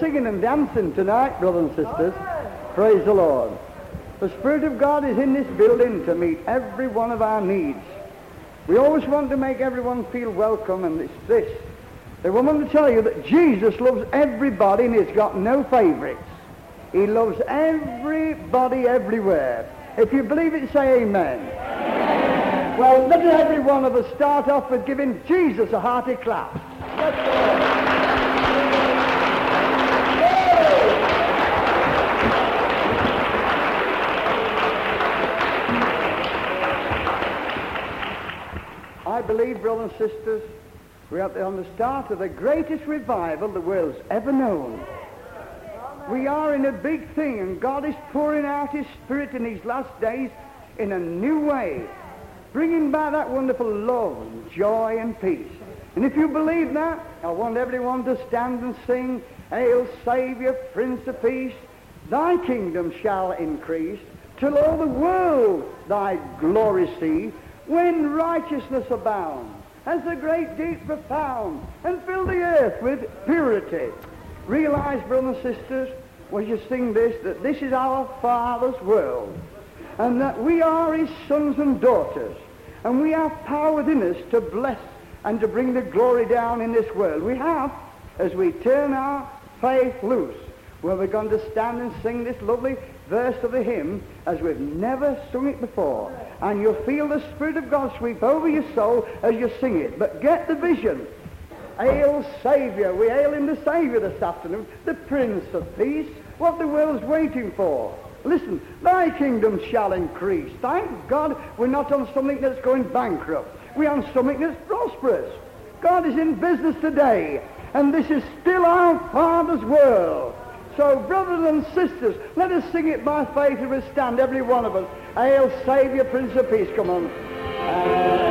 Singing and dancing tonight, brothers and sisters. Praise the Lord. The Spirit of God is in this building to meet every one of our needs. We always want to make everyone feel welcome, and it's this. They want to tell you that Jesus loves everybody and he's got no favorites. He loves everybody everywhere. If you believe it, say amen. amen. Well, let every one of us start off with giving Jesus a hearty clap. I believe, brothers and sisters, we are on the start of the greatest revival the world's ever known. We are in a big thing, and God is pouring out His Spirit in these last days in a new way, bringing back that wonderful love and joy and peace. And if you believe that, I want everyone to stand and sing, Hail, Saviour, Prince of Peace, Thy kingdom shall increase, till all the world Thy glory see, when righteousness abounds as the great deep profound, and fill the earth with purity. Realize, brothers and sisters, when you sing this, that this is our Father's world, and that we are his sons and daughters, and we have power within us to bless and to bring the glory down in this world. We have, as we turn our faith loose, where we're going to stand and sing this lovely verse of the hymn as we've never sung it before. And you'll feel the Spirit of God sweep over your soul as you sing it. But get the vision. Hail Saviour. We hail him the Saviour this afternoon, the Prince of Peace, what the world's waiting for. Listen, thy kingdom shall increase. Thank God we're not on something that's going bankrupt. We're on something that's prosperous. God is in business today, and this is still our Father's world. So, brothers and sisters, let us sing it by faith and we stand, every one of us. Hail, Saviour, Prince of Peace. Come on.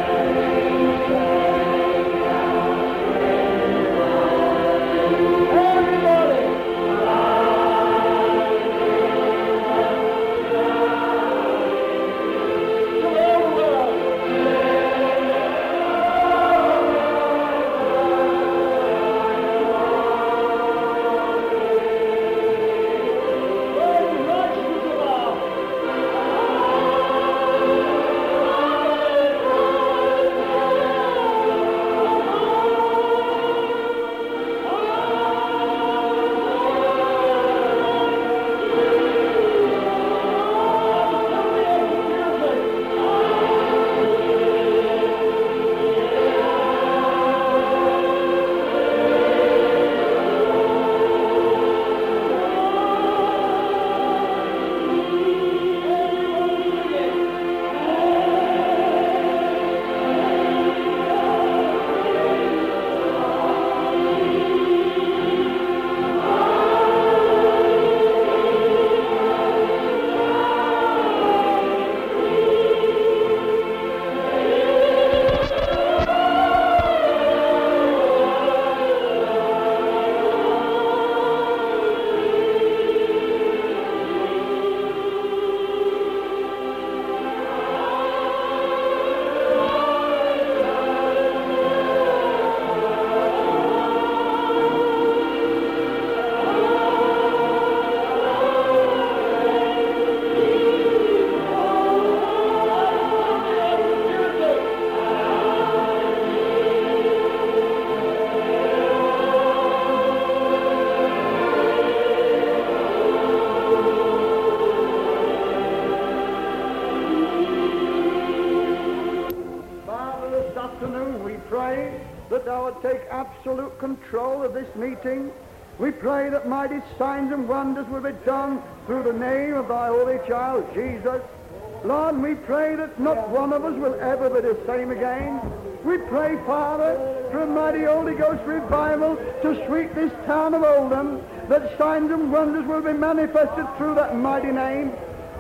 Meeting. We pray that mighty signs and wonders will be done through the name of thy holy child, Jesus. Lord, we pray that not one of us will ever be the same again. We pray, Father, for a mighty Holy Ghost revival to sweep this town of Oldham, that signs and wonders will be manifested through that mighty name.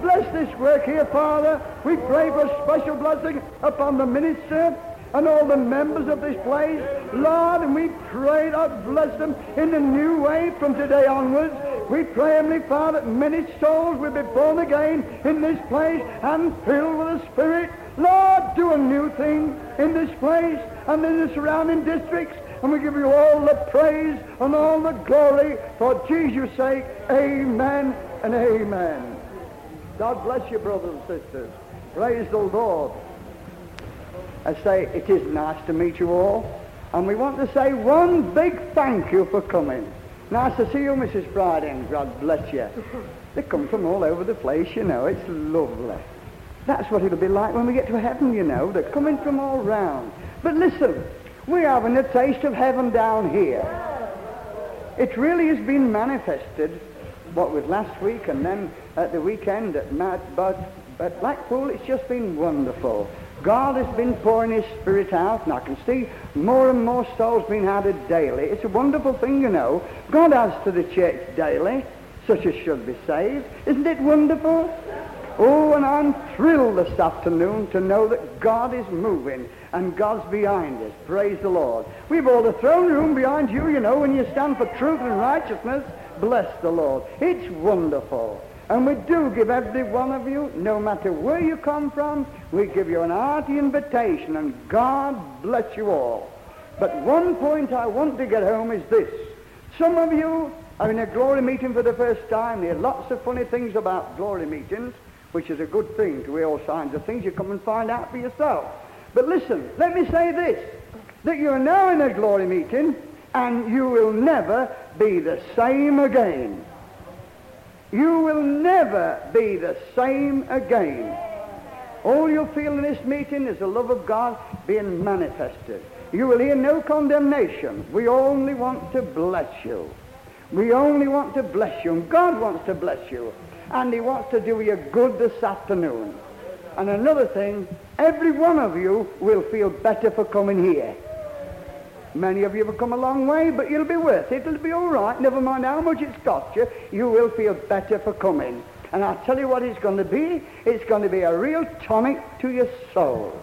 Bless this work here, Father. We pray for special blessing upon the minister, and all the members of this place. Lord, and we pray that bless them in a new way from today onwards. We pray, Heavenly Father, that many souls will be born again in this place and filled with the Spirit. Lord, do a new thing in this place and in the surrounding districts. And we give you all the praise and all the glory for Jesus' sake. Amen and amen. God bless you, brothers and sisters. Praise the Lord. I say it is nice to meet you all. And we want to say one big thank you for coming. Nice to see you, Mrs. Bride, and God bless you. They come from all over the place, you know. It's lovely. That's what it'll be like when we get to heaven, you know. They're coming from all round. But listen, we're having a taste of heaven down here. It really has been manifested, what was last week and then at the weekend at Mad, but at Blackpool it's just been wonderful. God has been pouring his spirit out, and I can see more and more souls being added daily. It's a wonderful thing, you know. God adds to the church daily, such as should be saved. Isn't it wonderful? Oh, and I'm thrilled this afternoon to know that God is moving and God's behind us. Praise the Lord. We've all the throne room behind you, you know, when you stand for truth and righteousness. Bless the Lord. It's wonderful. And we do give every one of you, no matter where you come from, we give you an hearty invitation, and God bless you all. But one point I want to get home is this. Some of you are in a glory meeting for the first time. There are lots of funny things about glory meetings, which is a good thing to hear all kinds of things. You come and find out for yourself. But listen, let me say this, that you're now in a glory meeting, and you will never be the same again. You will never be the same again. All you'll feel in this meeting is the love of God being manifested. You will hear no condemnation. We only want to bless you. We only want to bless you. And God wants to bless you. And he wants to do you good this afternoon. And another thing, every one of you will feel better for coming here. Many of you have come a long way, but you'll be worth it. It'll be all right. Never mind how much it's cost you. You will feel better for coming. And I'll tell you what it's going to be. It's going to be a real tonic to your soul.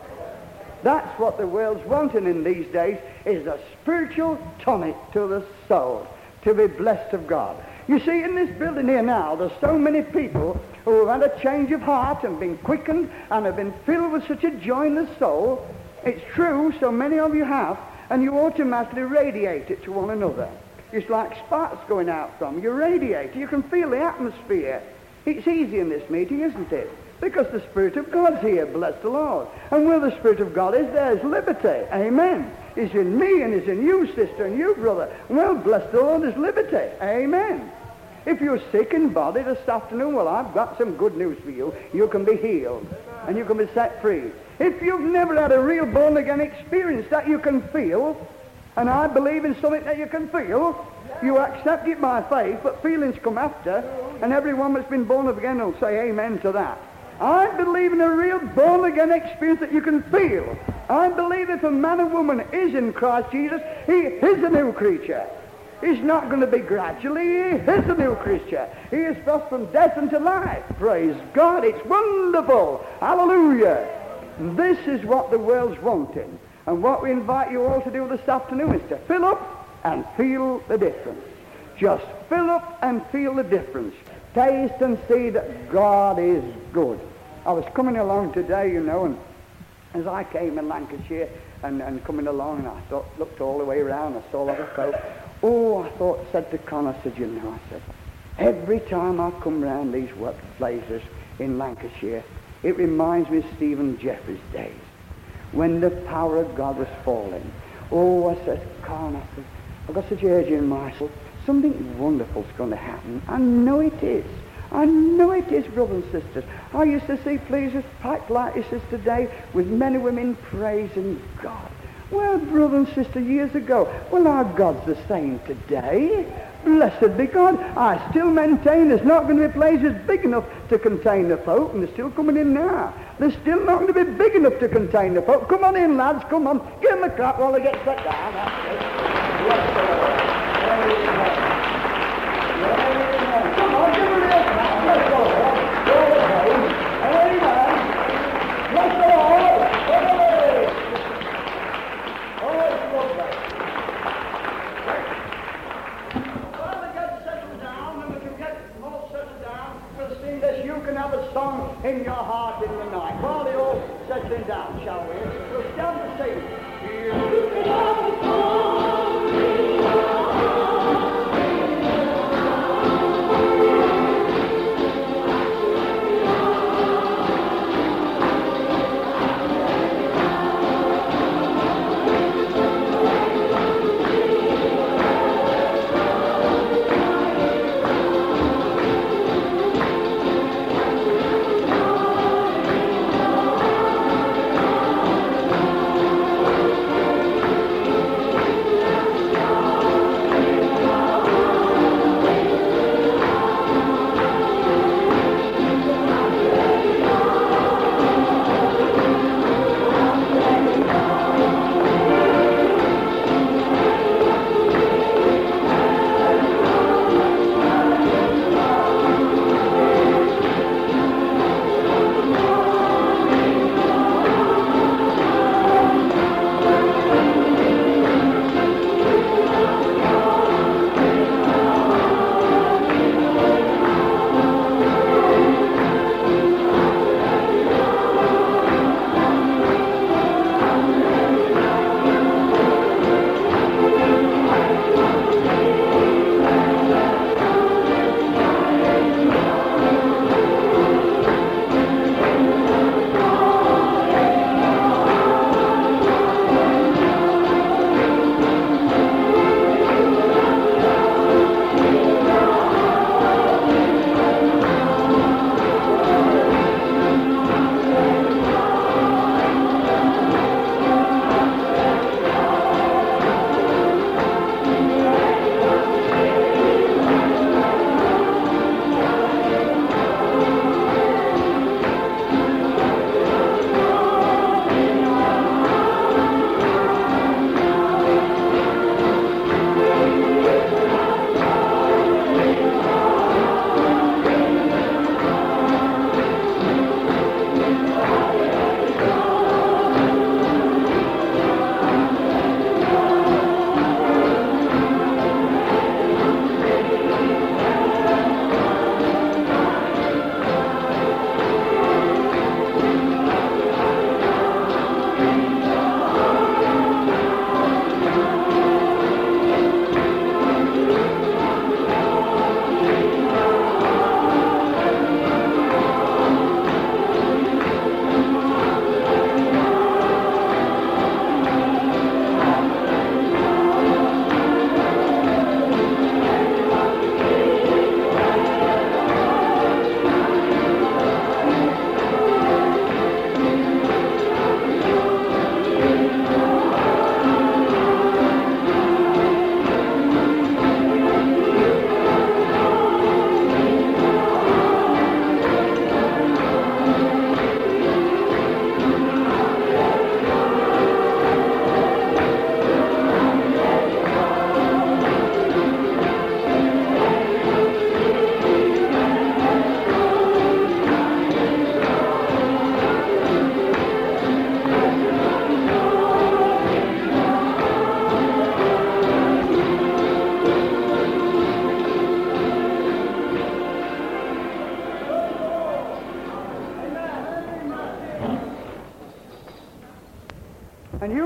That's what the world's wanting in these days, is a spiritual tonic to the soul, to be blessed of God. You see, in this building here now, there's so many people who have had a change of heart and been quickened and have been filled with such a joy in the soul. It's true, so many of you have, and you automatically radiate it to one another. It's like sparks going out from you. radiate. You can feel the atmosphere. It's easy in this meeting, isn't it? Because the Spirit of God's here, bless the Lord. And where the Spirit of God is, there's liberty. Amen. It's in me and it's in you, sister, and you, brother. Well, bless the Lord, there's liberty. Amen. If you're sick in body this afternoon, well, I've got some good news for you. You can be healed and you can be set free. If you've never had a real born-again experience that you can feel, and I believe in something that you can feel, you accept it by faith, but feelings come after, and everyone that's been born again will say amen to that. I believe in a real born-again experience that you can feel. I believe if a man or woman is in Christ Jesus, he is a new creature. He's not going to be gradually. He is a new creature. He is passed from death into life. Praise God. It's wonderful. Hallelujah. This is what the world's wanting. And what we invite you all to do this afternoon is to fill up and feel the difference. Just fill up and feel the difference. Taste and see that God is good. I was coming along today, you know, and as I came in Lancashire and, and coming along, and I thought, looked all the way around, I saw a lot of folk. Oh, I thought, said to Connor, I said, you know, I said, every time I come round these places in Lancashire, it reminds me of Stephen Jeffreys' days when the power of God was falling. Oh, I said, Colin, I said, I've got such urge in my soul. Something wonderful's going to happen. I know it is. I know it is, brothers and sisters. I used to see places packed like this is today with men and women praising God. Well, brother and sister, years ago, well, our God's the same today. Blessed be God. I still maintain there's not going to be places big enough to contain the folk, and they're still coming in now. They're still not going to be big enough to contain the folk. Come on in, lads, come on. Give them a clap while they get set down.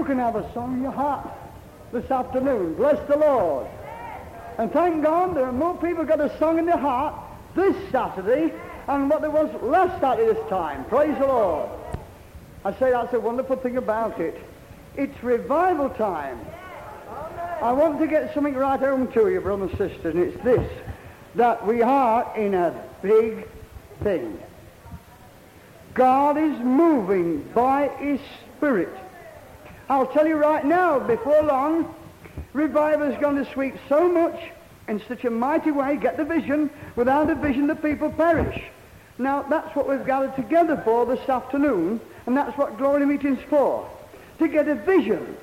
You can have a song in your heart this afternoon. Bless the Lord. And thank God there are more people got a song in their heart this Saturday than what there was last Saturday this time. Praise the Lord. I say that's a wonderful thing about it. It's revival time. I want to get something right home to you, brothers and sisters, and it's this, that we are in a big thing. God is moving by his Spirit. I'll tell you right now, before long, revival is going to sweep so much in such a mighty way, get the vision. Without a vision, the people perish. Now, that's what we've gathered together for this afternoon, and that's what Glory Meeting's for. To get a vision.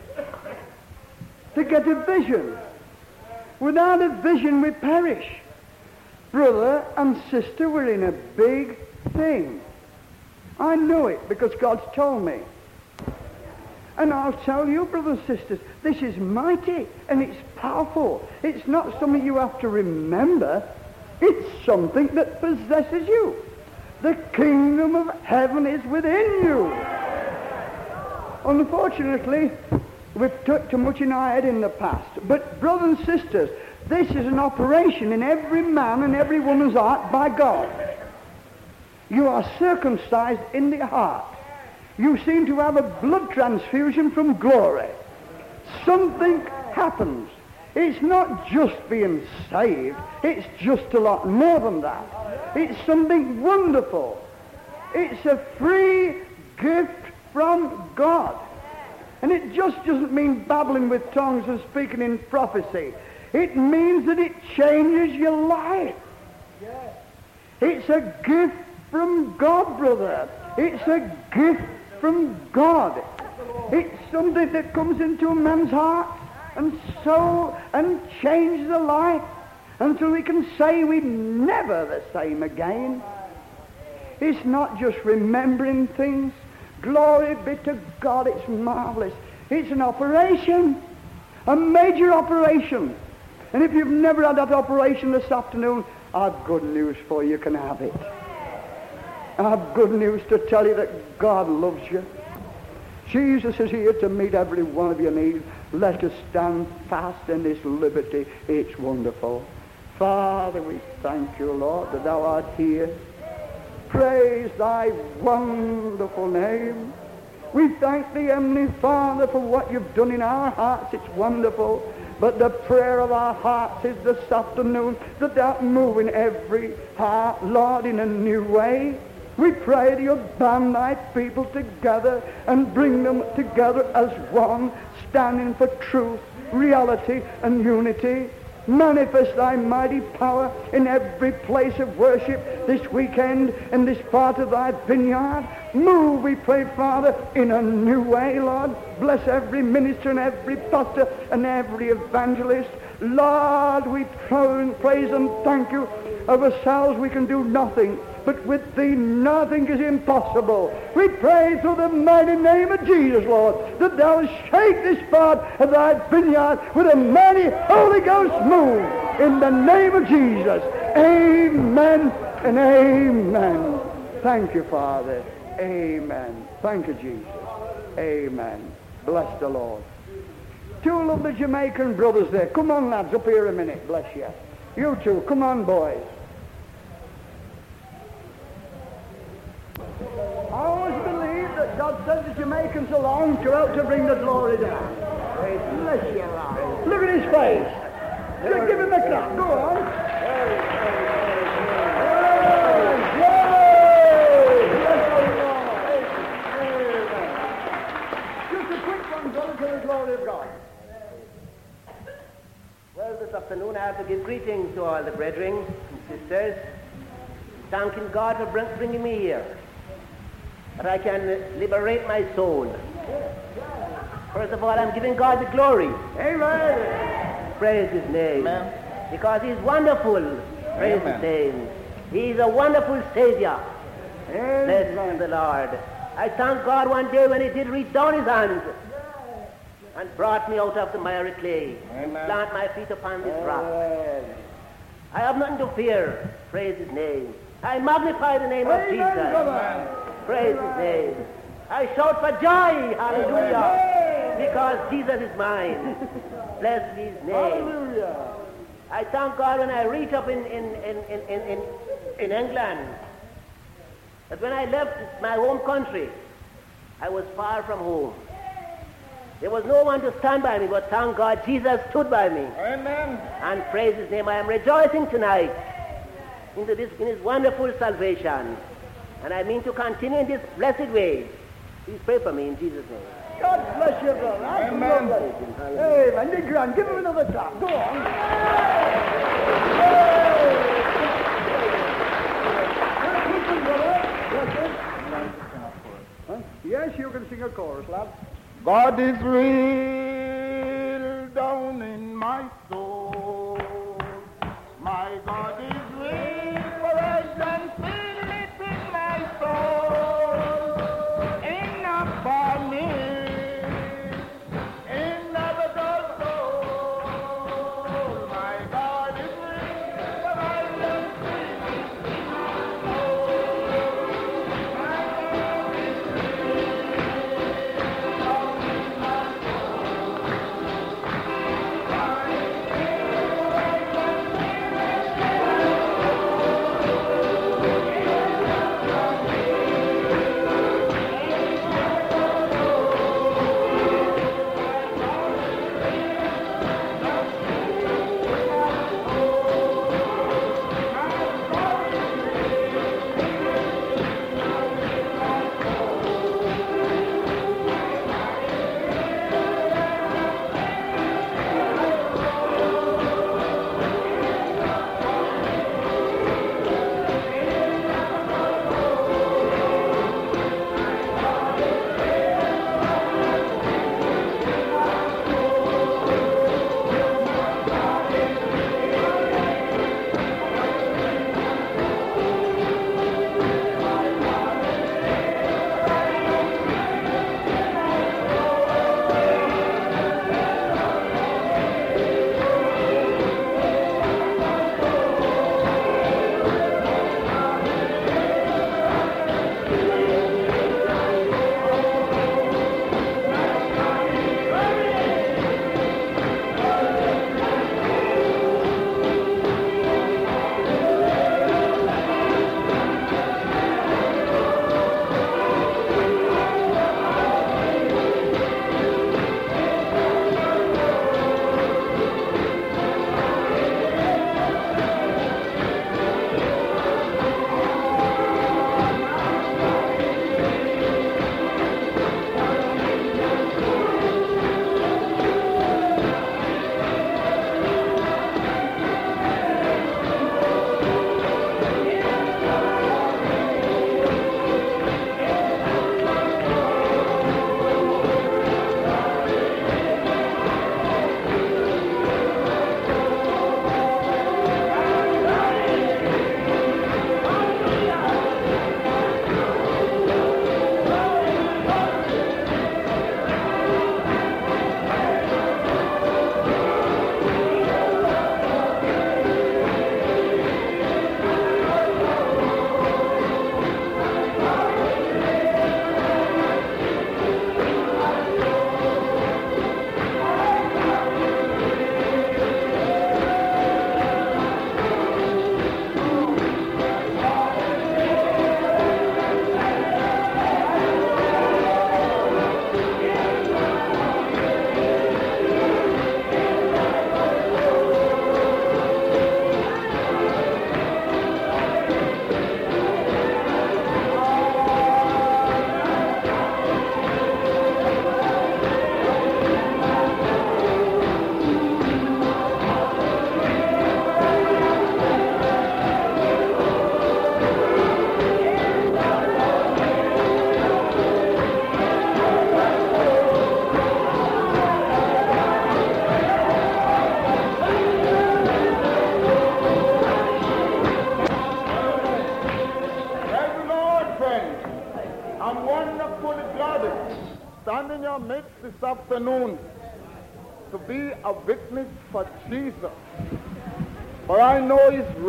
To get a vision. Without a vision, we perish. Brother and sister, we're in a big thing. I know it because God's told me. And I'll tell you, brothers and sisters, this is mighty and it's powerful. It's not something you have to remember. It's something that possesses you. The kingdom of heaven is within you. Unfortunately, we've took too much in our head in the past. But brothers and sisters, this is an operation in every man and every woman's heart by God. You are circumcised in the heart you seem to have a blood transfusion from glory. Something happens. It's not just being saved. It's just a lot more than that. It's something wonderful. It's a free gift from God. And it just doesn't mean babbling with tongues and speaking in prophecy. It means that it changes your life. It's a gift from God, brother. It's a gift from God. It's something that comes into a man's heart and soul and changes the life until we can say we're never the same again. It's not just remembering things. Glory be to God, it's marvelous. It's an operation, a major operation. And if you've never had that operation this afternoon, I've good news for you. You can have it. I have good news to tell you that God loves you. Jesus is here to meet every one of your needs. Let us stand fast in this liberty. It's wonderful. Father, we thank you, Lord, that thou art here. Praise thy wonderful name. We thank thee, Heavenly Father, for what you've done in our hearts. It's wonderful. But the prayer of our hearts is this afternoon that thou move in every heart, Lord, in a new way. We pray to you'll band thy people together and bring them together as one, standing for truth, reality, and unity. Manifest thy mighty power in every place of worship this weekend in this part of thy vineyard. Move, we pray, Father, in a new way, Lord. Bless every minister and every pastor and every evangelist. Lord, we praise and thank you. Of ourselves we can do nothing but with thee nothing is impossible. We pray through the mighty name of Jesus, Lord, that thou shake this part of thy vineyard with a mighty Holy Ghost move in the name of Jesus. Amen and amen. Thank you, Father. Amen. Thank you, Jesus. Amen. Bless the Lord. Two lovely Jamaican brothers there. Come on, lads, up here a minute. Bless you. You two, come on, boys. I always believe that God sent the Jamaicans along to help to bring the glory down. Bless you, Lord. Look at his face. Just give him a clap. Go on. Just a quick one, brother, to the glory of God. Well, this afternoon I have to give greetings to all the brethren and sisters, thanking God for bringing me here that I can liberate my soul. First of all, I'm giving God the glory. Amen. Praise His name. Amen. Because He's wonderful. Praise Amen. His name. He's a wonderful Savior. Bless Amen. the Lord. I thank God one day when He did reach down His hands and brought me out of the miry clay. Amen. Plant my feet upon this rock. I have nothing to fear. Praise His name. I magnify the name of Amen, Jesus. Praise His name. I shout for joy. Hallelujah. because Jesus is mine. Bless his name. Hallelujah. I thank God when I reach up in, in, in, in, in, in, in England But when I left my home country, I was far from home. There was no one to stand by me, but thank God Jesus stood by me. Amen. And praise his name. I am rejoicing tonight into this, in his wonderful salvation. And I mean to continue in this blessed way. Please pray for me in Jesus' name. God bless you, brother. That's Amen. lovely. Hey, man, you're grand. Give him another tap. Go on. Huh? Yes, you can sing a chorus, lad. God is real down in my soul.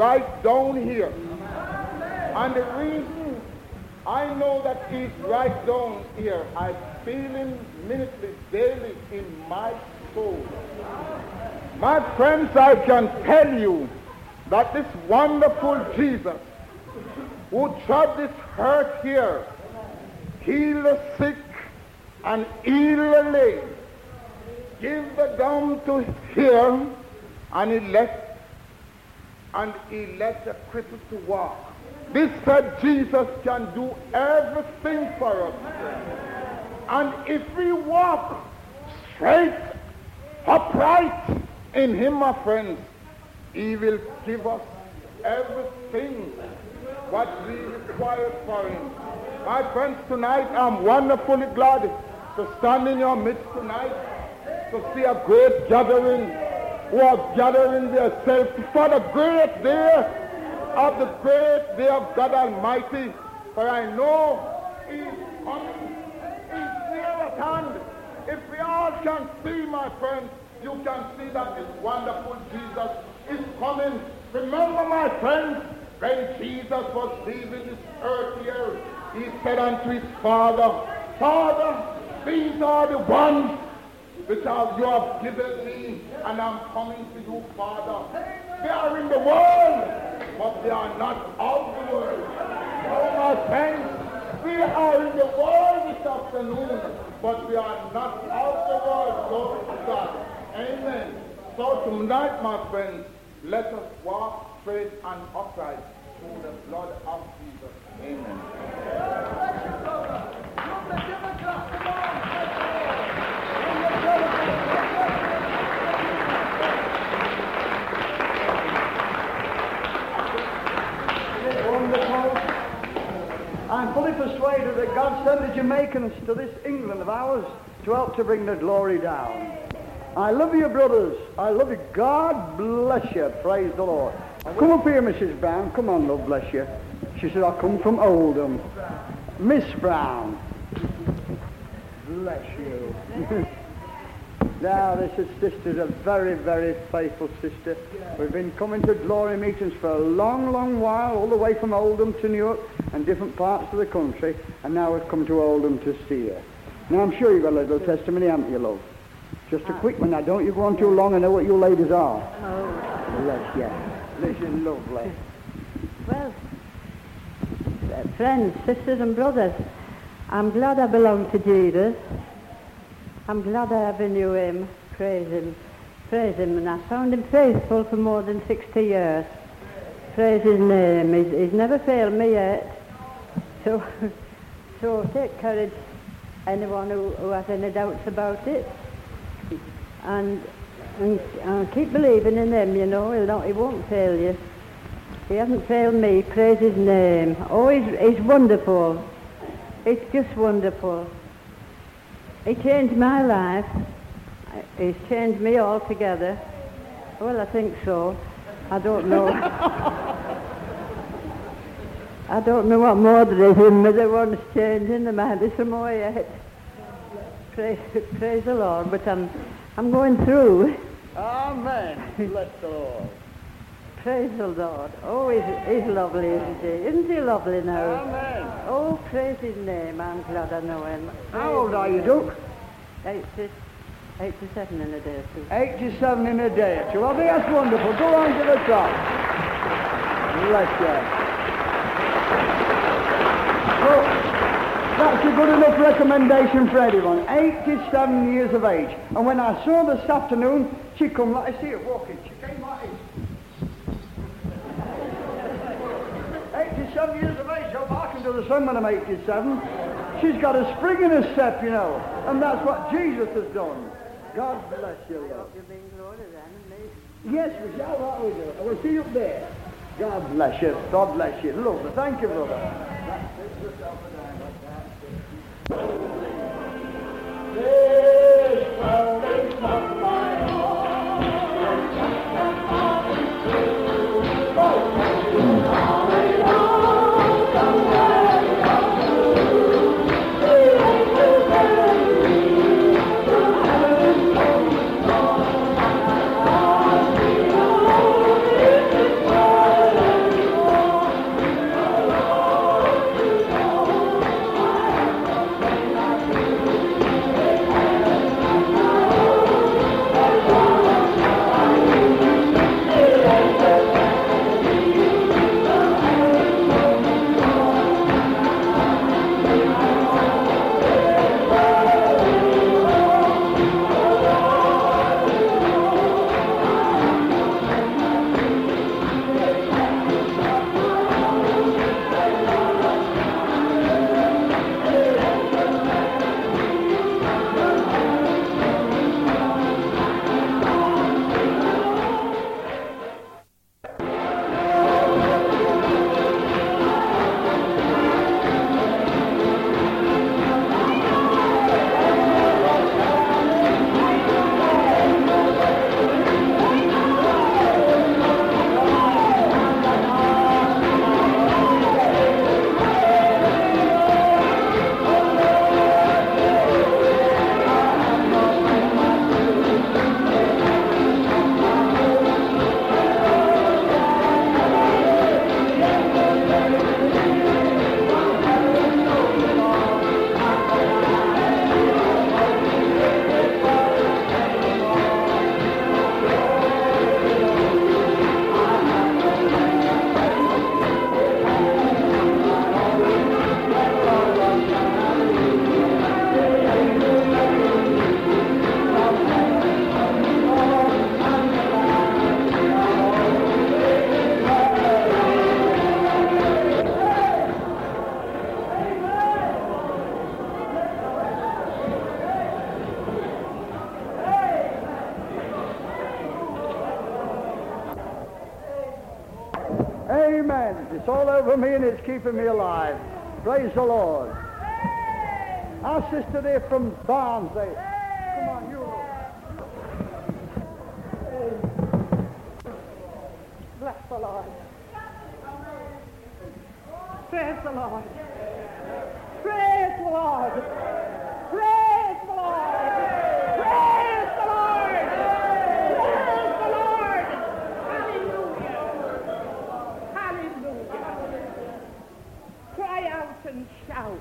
Right down here. And the reason I know that he's right down here. I feel him minutely, daily in my soul. My friends, I can tell you that this wonderful Jesus who trod this earth here, heal the sick and heal the lame, give the dumb to hear, and he let and he let the cripple to walk. This said Jesus can do everything for us. And if we walk straight, upright in him, my friends, he will give us everything what we require for him. My friends, tonight I'm wonderfully glad to stand in your midst tonight to see a great gathering who are gathering themselves for the great day of the great day of God Almighty. For I know He's coming. He's near at hand. If we all can see, my friends, you can see that this wonderful Jesus is coming. Remember, my friends, when Jesus was leaving this earth here, he said unto his Father, Father, these are the ones are, you have given me, and I'm coming to you, Father. They are in the world, but they are not of the world. Oh, my friends, we are in the world this afternoon, but we are not of the world. Glory to God. Amen. So tonight, my friends, let us walk straight and upright through the blood of Jesus. Amen. Wonderful. I'm that God sent the Jamaicans to this England of ours to help to bring the glory down. I love you, brothers. I love you. God bless you. Praise the Lord. Come up here, Mrs. Brown. Come on, love, bless you. She said, I come from Oldham. Miss Brown. Bless you. now, this is sister's a very, very faithful sister. We've been coming to glory meetings for a long, long while, all the way from Oldham to Newark and different parts of the country, and now we've come to Oldham to see her. Now, I'm sure you've got a little testimony, haven't you, love? Just a quick one now. Don't you go on too long. I know what you ladies are. Oh, Bless you. This is lovely. well, uh, friends, sisters and brothers, I'm glad I belong to Jesus. I'm glad I ever knew him, praise him, praise him, and I found him faithful for more than 60 years. Praise his name. He's, he's never failed me yet. So, so take courage, anyone who, who has any doubts about it. And, and, and keep believing in him, you know, he'll not, he won't fail you. He hasn't failed me. Praise his name. Oh, he's, he's wonderful. It's just wonderful. He changed my life. He's changed me altogether. Well, I think so. I don't know. I don't know what more there is in me that wants changing. There might be some more yet. Praise, praise the Lord. But I'm, I'm going through. Amen. Bless the Lord. Praise the Lord. Oh, he's, he's lovely, isn't he? Isn't he lovely now? Amen. Oh, praise his name. I'm glad I know him. How old are you, Duke? 80, 87 in a day, too. 87 in a day or two. Well, that's wonderful. Go on to the top. Bless you. Well, that's a good enough recommendation for anyone. 87 years of age. And when I saw her this afternoon, she come like, I see her walking. She came like this. 87 years of age. Can do the same when I'm 87. She's got a spring in her step, you know. And that's what Jesus has done. God bless you, love. Glory and me. Yes, we shall. That we do. I will see you up there. God bless you. God bless you. Lovely. Thank you, brother. Keeping me alive. Praise the Lord. Our sister there from Barnsley. Come on, you. Bless the Lord. Praise the Lord. Praise the Lord. Praise the Lord. Praise the Lord. Praise the Lord. Hallelujah. Hallelujah. Cry out and shout.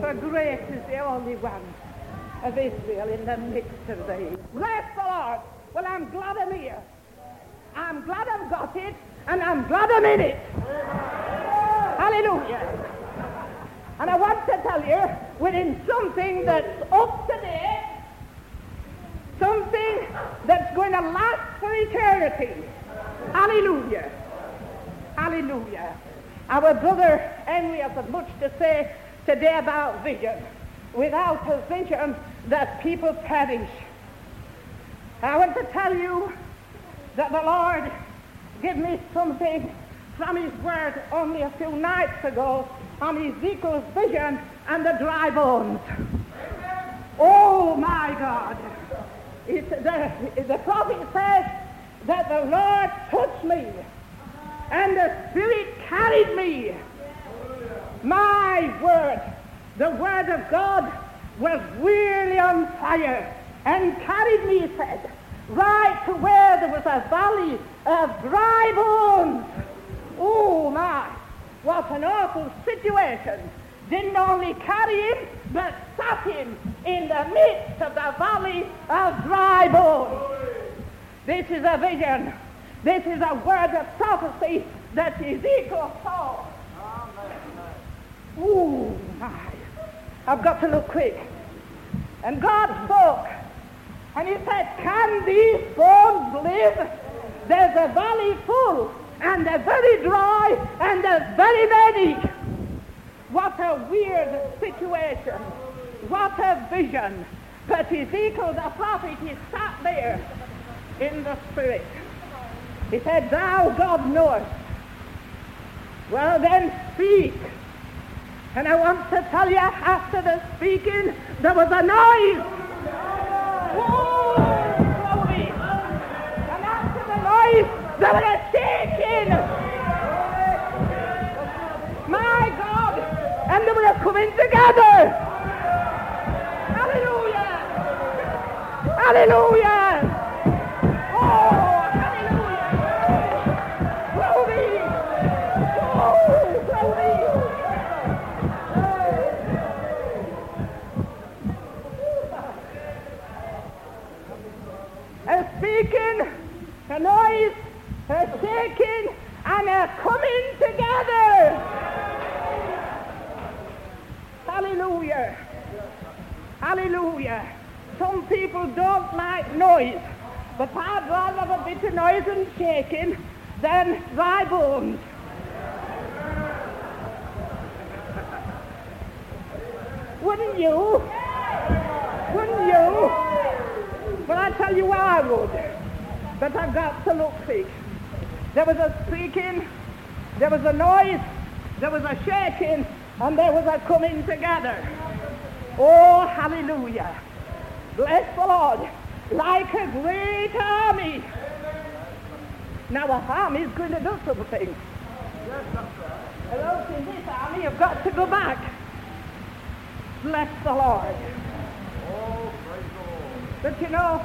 For great is the Holy One of Israel in the midst of thee. Bless the Lord. Well, I'm glad I'm here. I'm glad I've got it, and I'm glad I'm in it. Hallelujah. And I want to tell you, we're in something that's up to date, something that's going to last for eternity. Hallelujah. Hallelujah. Our brother Henry has much to say today about vision. Without a vision, that people perish. I want to tell you that the Lord gave me something from his word only a few nights ago on Ezekiel's vision and the dry bones. Oh my God. It's the, the prophet says that the Lord touched me and the Spirit carried me. My word, the word of God was really on fire and carried me, he said, right to where there was a valley of dry bones. Oh my, what an awful situation. Didn't only carry him, but sat him in the midst of the valley of dry bones. This is a vision. This is a word of prophecy that Ezekiel saw. Oh my. I've got to look quick. And God spoke. And he said, Can these bones live? There's a valley full, and they're very dry, and there's very many. What a weird situation. What a vision. But Ezekiel the prophet, he sat there in the spirit. He said, Thou, God, knowest. Well, then speak. And I want to tell you, after the speaking, there was a noise. Oh. And after the noise, there was a shaking. My God. And they were coming together. Hallelujah. Hallelujah. Don't like noise, but I'd rather have a bit of noise and shaking than dry bones. Wouldn't you? Wouldn't you? But I tell you why I would. But I've got to look quick. There was a speaking, there was a noise, there was a shaking, and there was a coming together. Oh, hallelujah. Bless the Lord. Like a great army. Now, a army is going to do something. And those in this army have got to go back. Bless the Lord. Oh, but you know,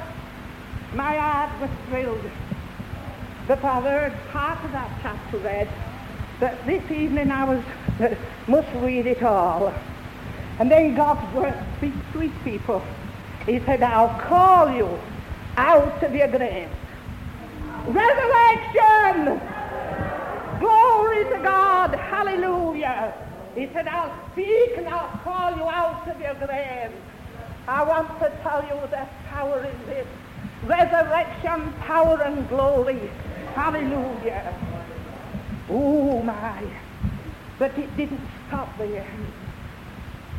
my heart was thrilled that I heard part of that chapter read, that this evening I was must read it all. And then God's word speaks to his people. He said, I'll call you out of your grave. Resurrection! Glory to God! Hallelujah! He said, I'll speak and I'll call you out of your grave. I want to tell you there's power in this. Resurrection, power and glory. Hallelujah. Oh my. But it didn't stop there.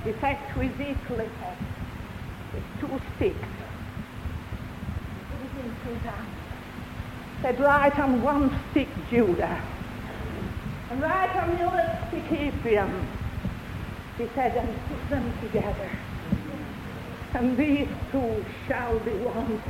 He said to Ezekiel, he said, two sticks. Put it in two hands. Said, right on one stick, Judah. And right on the other stick of Ephraim, he said, and put them together. And these two shall be one.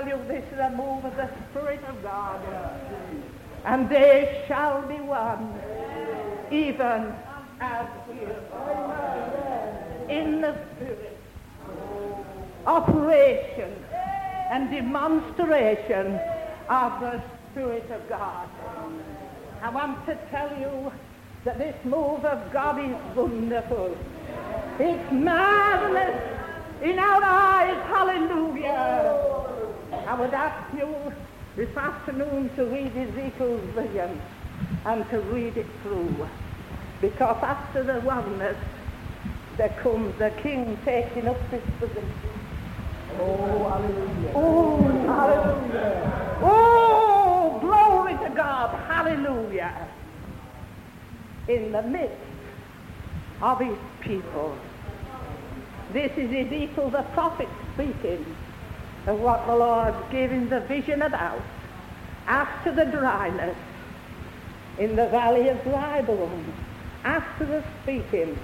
Tell you this is a move of the Spirit of God. And they shall be one, even as we are in the Spirit. Operation and demonstration of the Spirit of God. I want to tell you that this move of God is wonderful. It's marvelous in our eyes. Hallelujah. I would ask you this afternoon to read Ezekiel's vision and to read it through. Because after the oneness, there comes the king taking up his position. Oh, hallelujah. Oh, hallelujah. Oh, glory to God. Hallelujah. In the midst of his people. This is Ezekiel the prophet speaking of what the Lord gave him the vision about after the dryness in the valley of dry bones. After the speaking,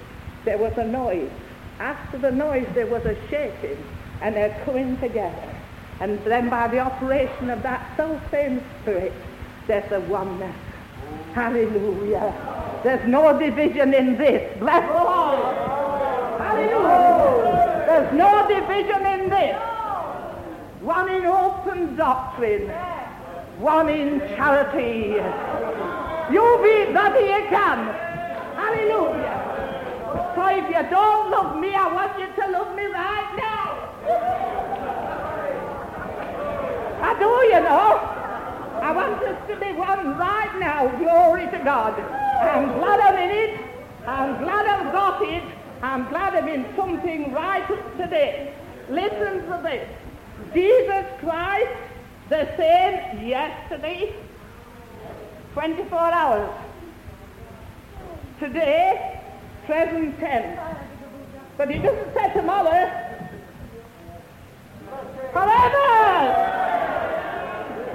there was a noise. After the noise, there was a shaking, and they're coming together. And then by the operation of that self same spirit, there's a oneness. Hallelujah. There's no division in this. Bless the Lord. Hallelujah. There's no division in this. One in open doctrine. One in charity. You be that you can. Hallelujah. So if you don't love me, I want you to love me right now. I do, you know. I want us to be one right now. Glory to God. I'm glad I'm in it. I'm glad I've got it. I'm glad I'm in something right today. Listen to this. Jesus Christ, the same yesterday, 24 hours. Today, present tense. But he doesn't say tomorrow. Forever!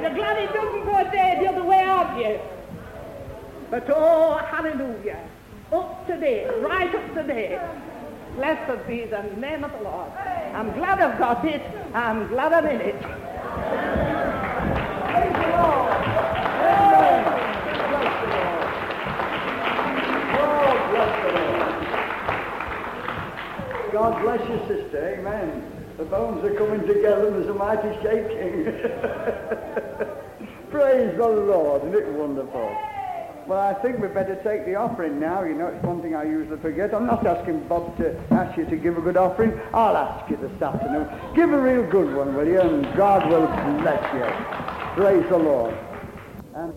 You're glad he doesn't go a day the other way, aren't you? But oh, hallelujah. Up to right up to. Blessed be the name of the Lord. I'm glad I've got it. I'm glad I'm in it. Praise the Lord. Amen. God bless you, sister. Amen. The bones are coming together and there's a mighty shaking. Praise the Lord. Isn't it wonderful? Well, I think we'd better take the offering now. You know, it's one thing I usually forget. I'm not asking Bob to ask you to give a good offering. I'll ask you this afternoon. Give a real good one, will you? And God will bless you. Praise the Lord. And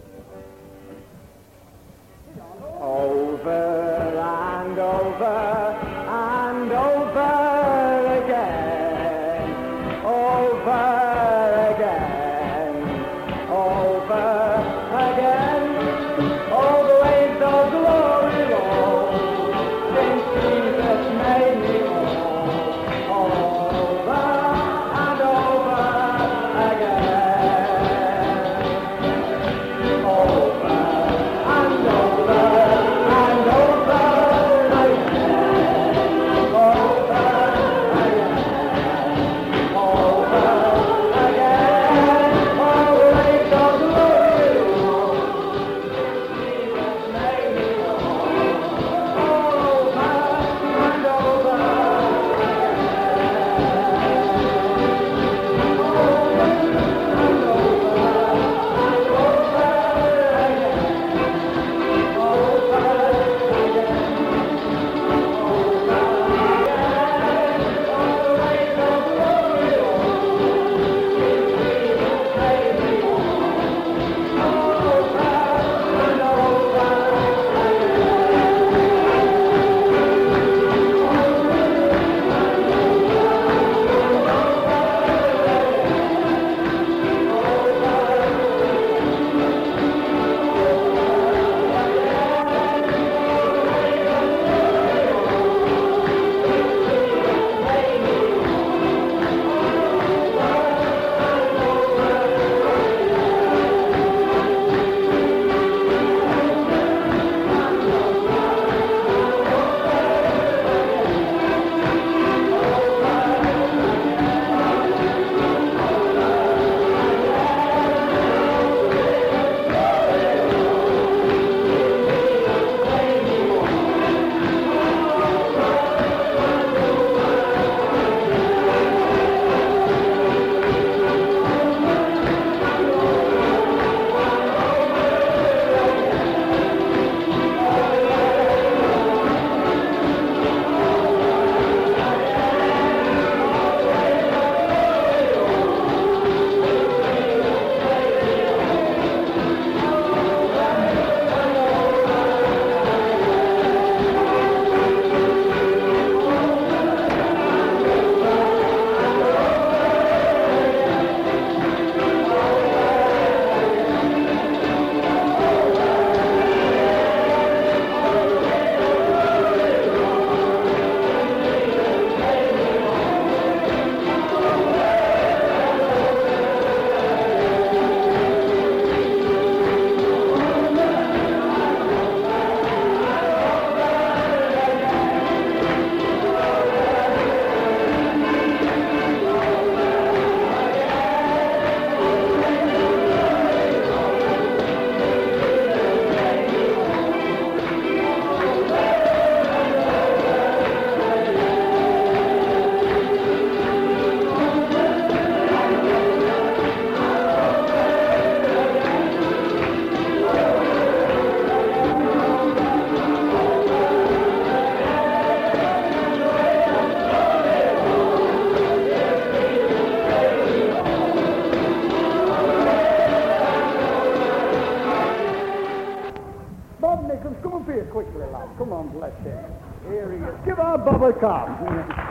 our Bob a clap.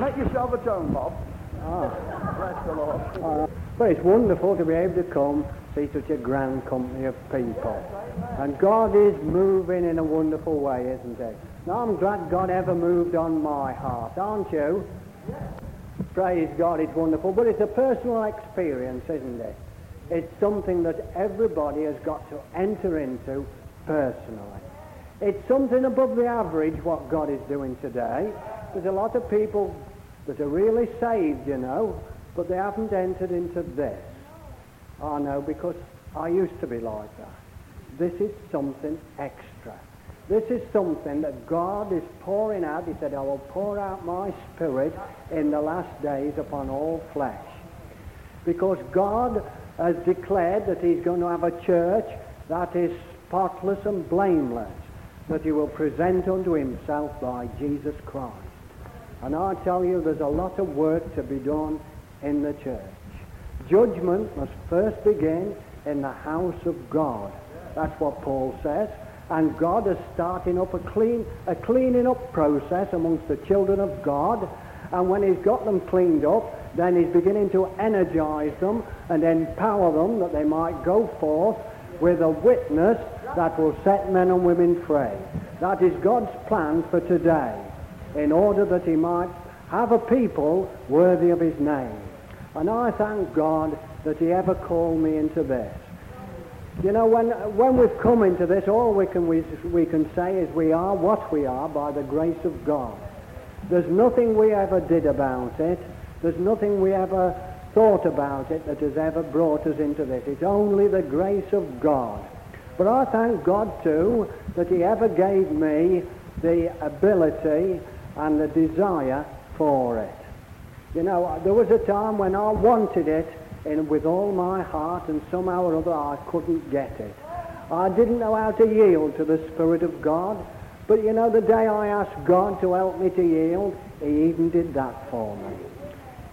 Make yourself at home, Bob. Ah, bless the Lord. Uh, but it's wonderful to be able to come see such a grand company of people. And God is moving in a wonderful way, isn't it? Now I'm glad God ever moved on my heart, aren't you? Praise God, it's wonderful. But it's a personal experience, isn't it? It's something that everybody has got to enter into personally. It's something above the average what God is doing today. There's a lot of people that are really saved, you know, but they haven't entered into this. I know because I used to be like that. This is something extra. This is something that God is pouring out. He said, I will pour out my spirit in the last days upon all flesh. Because God has declared that he's going to have a church that is spotless and blameless, that he will present unto himself by Jesus Christ. And I tell you, there's a lot of work to be done in the church. Judgment must first begin in the house of God. That's what Paul says. And God is starting up a clean, a cleaning up process amongst the children of God. And when he's got them cleaned up, then he's beginning to energize them and empower them that they might go forth with a witness that will set men and women free. That is God's plan for today, in order that he might have a people worthy of his name. And I thank God that he ever called me into this. You know, when, when we've come into this, all we can, we, we can say is we are what we are by the grace of God. There's nothing we ever did about it. There's nothing we ever thought about it that has ever brought us into this. It's only the grace of God. But I thank God, too, that he ever gave me the ability and the desire for it. You know, there was a time when I wanted it and with all my heart, and somehow or other I couldn't get it. I didn't know how to yield to the Spirit of God, but you know, the day I asked God to help me to yield, He even did that for me.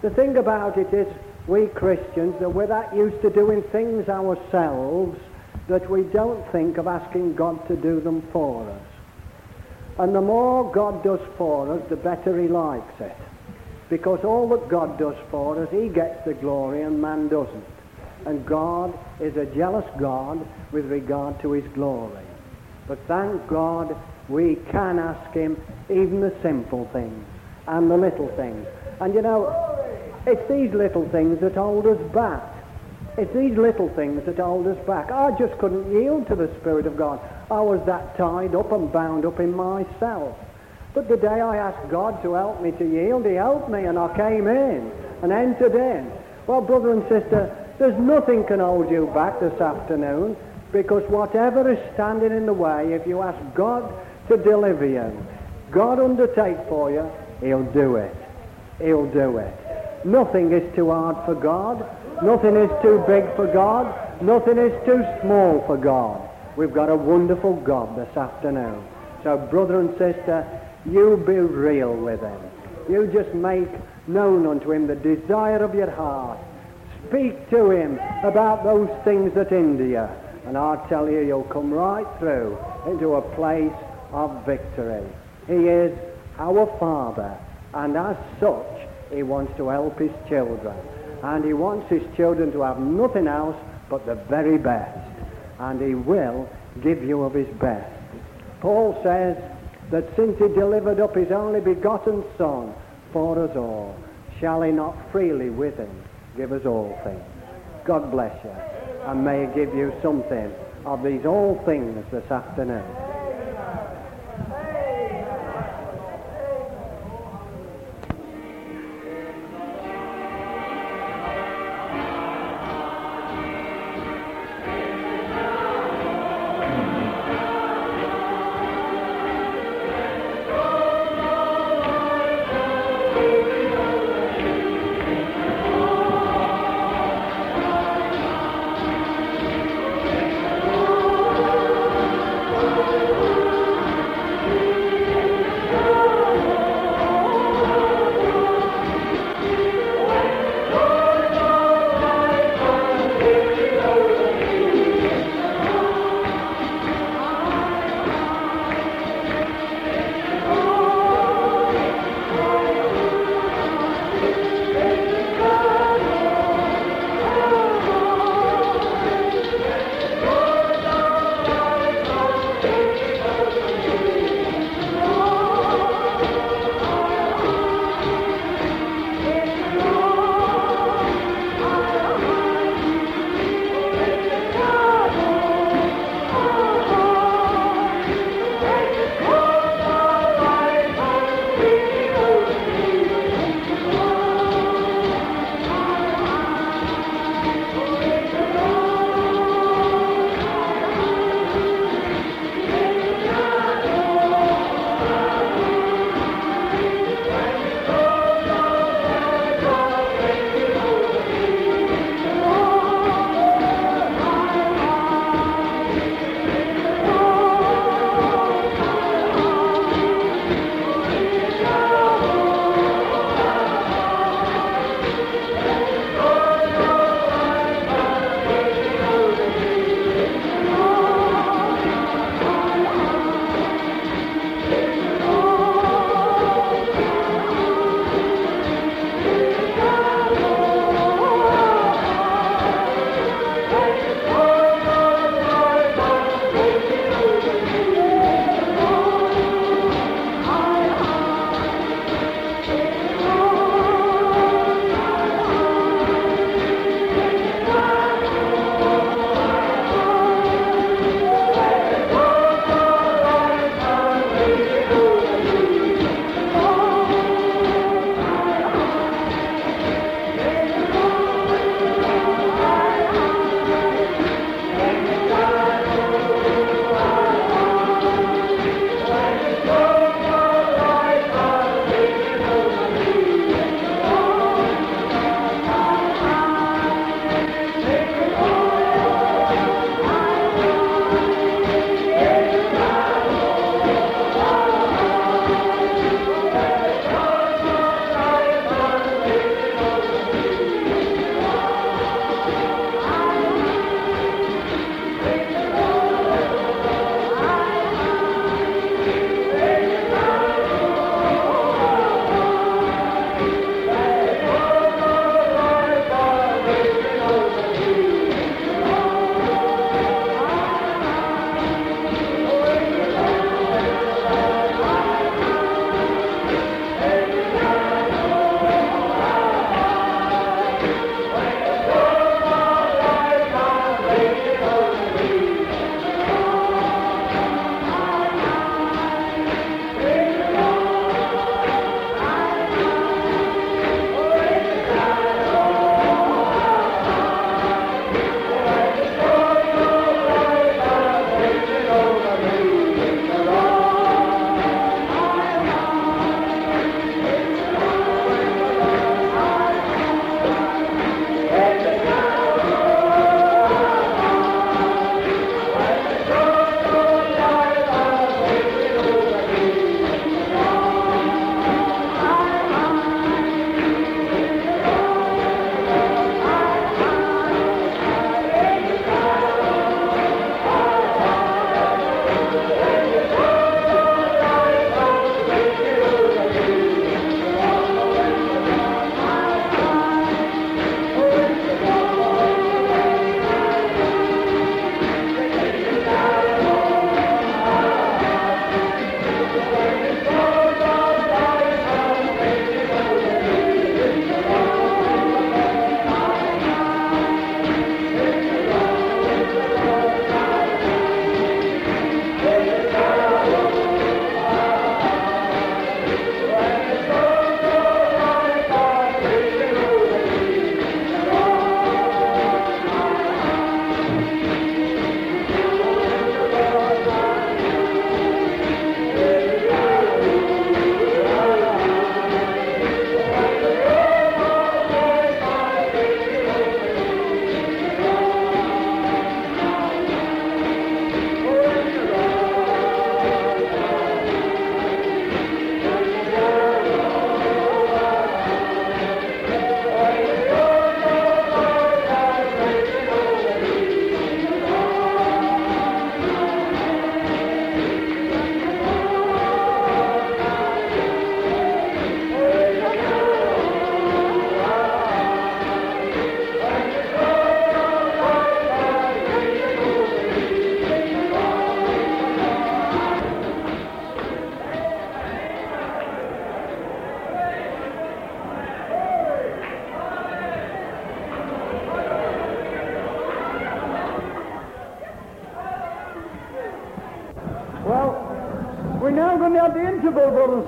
The thing about it is, we Christians, that we're that used to doing things ourselves that we don't think of asking God to do them for us. And the more God does for us, the better He likes it. Because all that God does for us, he gets the glory and man doesn't. And God is a jealous God with regard to his glory. But thank God we can ask him even the simple things and the little things. And you know, it's these little things that hold us back. It's these little things that hold us back. I just couldn't yield to the Spirit of God. I was that tied up and bound up in myself. But the day I asked God to help me to yield, he helped me and I came in and entered in. Well, brother and sister, there's nothing can hold you back this afternoon because whatever is standing in the way, if you ask God to deliver you, God undertake for you, he'll do it. He'll do it. Nothing is too hard for God. Nothing is too big for God. Nothing is too small for God. We've got a wonderful God this afternoon. So, brother and sister, you be real with him. You just make known unto him the desire of your heart. Speak to him about those things that hinder you. And I tell you, you'll come right through into a place of victory. He is our Father, and as such, he wants to help his children. And he wants his children to have nothing else but the very best. And he will give you of his best. Paul says, that since he delivered up his only begotten Son for us all, shall he not freely with him give us all things? God bless you, and may he give you something of these all things this afternoon.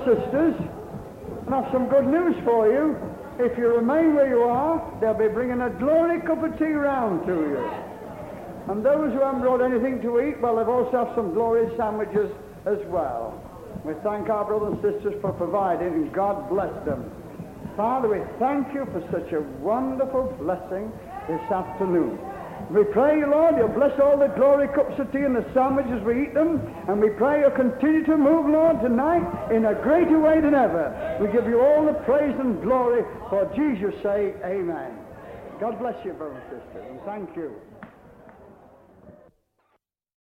Sisters, and I have some good news for you. If you remain where you are, they'll be bringing a glory cup of tea round to you. And those who haven't brought anything to eat, well, they've also have some glorious sandwiches as well. We thank our brothers and sisters for providing, and God bless them. Father, we thank you for such a wonderful blessing this afternoon. We pray, Lord, you'll bless all the glory cups of tea and the sandwiches we eat them, and we pray you'll continue to move, Lord, tonight in a greater way than ever. We give you all the praise and glory for Jesus' sake. Amen. God bless you, brothers and sisters, and thank you.